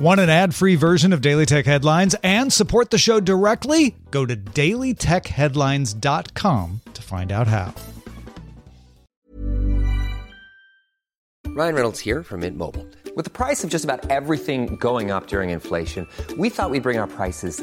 Want an ad free version of Daily Tech Headlines and support the show directly? Go to dailytechheadlines.com to find out how. Ryan Reynolds here from Mint Mobile. With the price of just about everything going up during inflation, we thought we'd bring our prices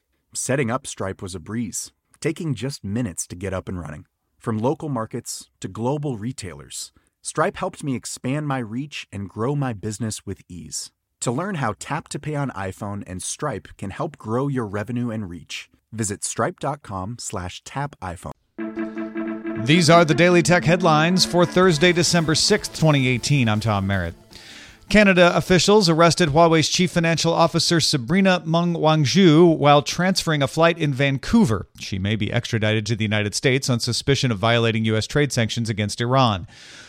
Setting up Stripe was a breeze, taking just minutes to get up and running. From local markets to global retailers, Stripe helped me expand my reach and grow my business with ease. To learn how Tap to Pay on iPhone and Stripe can help grow your revenue and reach, visit stripe.com slash tap iPhone. These are the Daily Tech headlines for Thursday, December 6th, 2018. I'm Tom Merritt. Canada officials arrested Huawei's chief financial officer Sabrina Meng Wanzhou while transferring a flight in Vancouver. She may be extradited to the United States on suspicion of violating U.S. trade sanctions against Iran.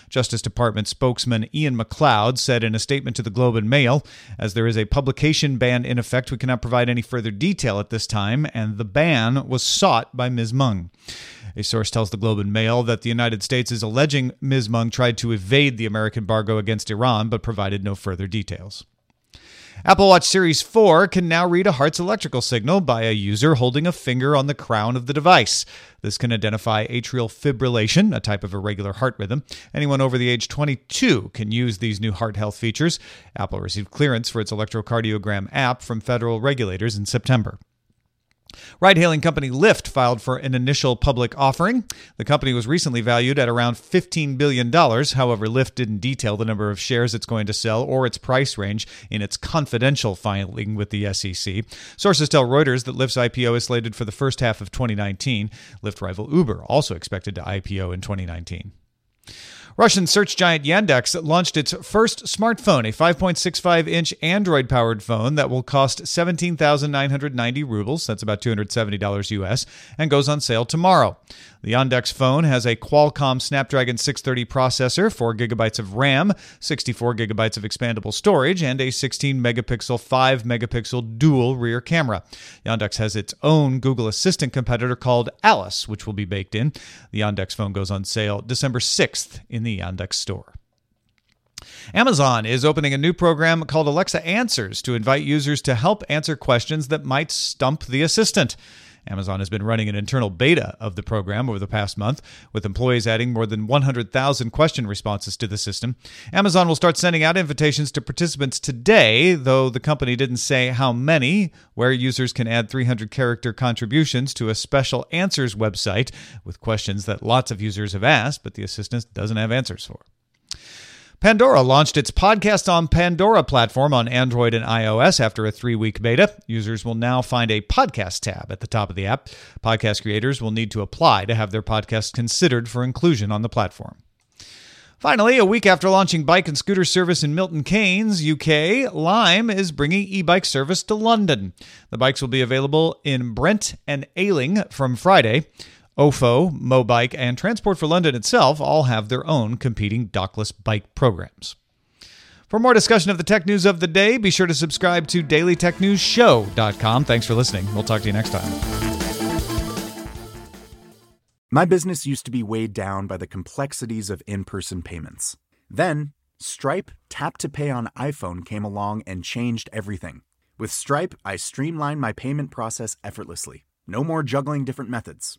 Justice Department spokesman Ian McLeod said in a statement to the Globe and Mail, as there is a publication ban in effect, we cannot provide any further detail at this time, and the ban was sought by Ms. Meng. A source tells the Globe and Mail that the United States is alleging Ms. Meng tried to evade the American embargo against Iran, but provided no further details. Apple Watch Series 4 can now read a heart's electrical signal by a user holding a finger on the crown of the device. This can identify atrial fibrillation, a type of irregular heart rhythm. Anyone over the age 22 can use these new heart health features. Apple received clearance for its electrocardiogram app from federal regulators in September. Ride hailing company Lyft filed for an initial public offering. The company was recently valued at around $15 billion. However, Lyft didn't detail the number of shares it's going to sell or its price range in its confidential filing with the SEC. Sources tell Reuters that Lyft's IPO is slated for the first half of 2019. Lyft rival Uber also expected to IPO in 2019. Russian search giant Yandex launched its first smartphone, a 5.65 inch Android powered phone that will cost 17,990 rubles, that's about $270 US, and goes on sale tomorrow. The Yandex phone has a Qualcomm Snapdragon 630 processor, 4 gigabytes of RAM, 64 gigabytes of expandable storage, and a 16 megapixel 5 megapixel dual rear camera. Yandex has its own Google Assistant competitor called Alice, which will be baked in. The Yandex phone goes on sale December 6th in the Yandex store. Amazon is opening a new program called Alexa Answers to invite users to help answer questions that might stump the assistant. Amazon has been running an internal beta of the program over the past month, with employees adding more than 100,000 question responses to the system. Amazon will start sending out invitations to participants today, though the company didn't say how many, where users can add 300 character contributions to a special answers website with questions that lots of users have asked, but the assistant doesn't have answers for. Pandora launched its Podcast on Pandora platform on Android and iOS after a three week beta. Users will now find a podcast tab at the top of the app. Podcast creators will need to apply to have their podcast considered for inclusion on the platform. Finally, a week after launching bike and scooter service in Milton Keynes, UK, Lime is bringing e bike service to London. The bikes will be available in Brent and Ealing from Friday. OFO, Mobike, and Transport for London itself all have their own competing dockless bike programs. For more discussion of the tech news of the day, be sure to subscribe to dailytechnewsshow.com. Thanks for listening. We'll talk to you next time. My business used to be weighed down by the complexities of in person payments. Then, Stripe Tap to Pay on iPhone came along and changed everything. With Stripe, I streamlined my payment process effortlessly. No more juggling different methods.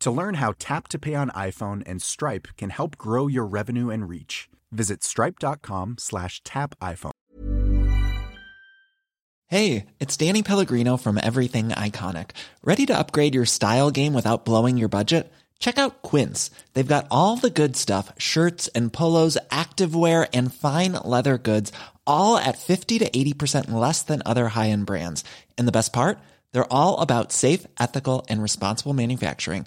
To learn how Tap to Pay on iPhone and Stripe can help grow your revenue and reach, visit stripe.com slash tap iPhone. Hey, it's Danny Pellegrino from Everything Iconic. Ready to upgrade your style game without blowing your budget? Check out Quince. They've got all the good stuff, shirts and polos, activewear, and fine leather goods, all at 50 to 80% less than other high-end brands. And the best part? They're all about safe, ethical, and responsible manufacturing.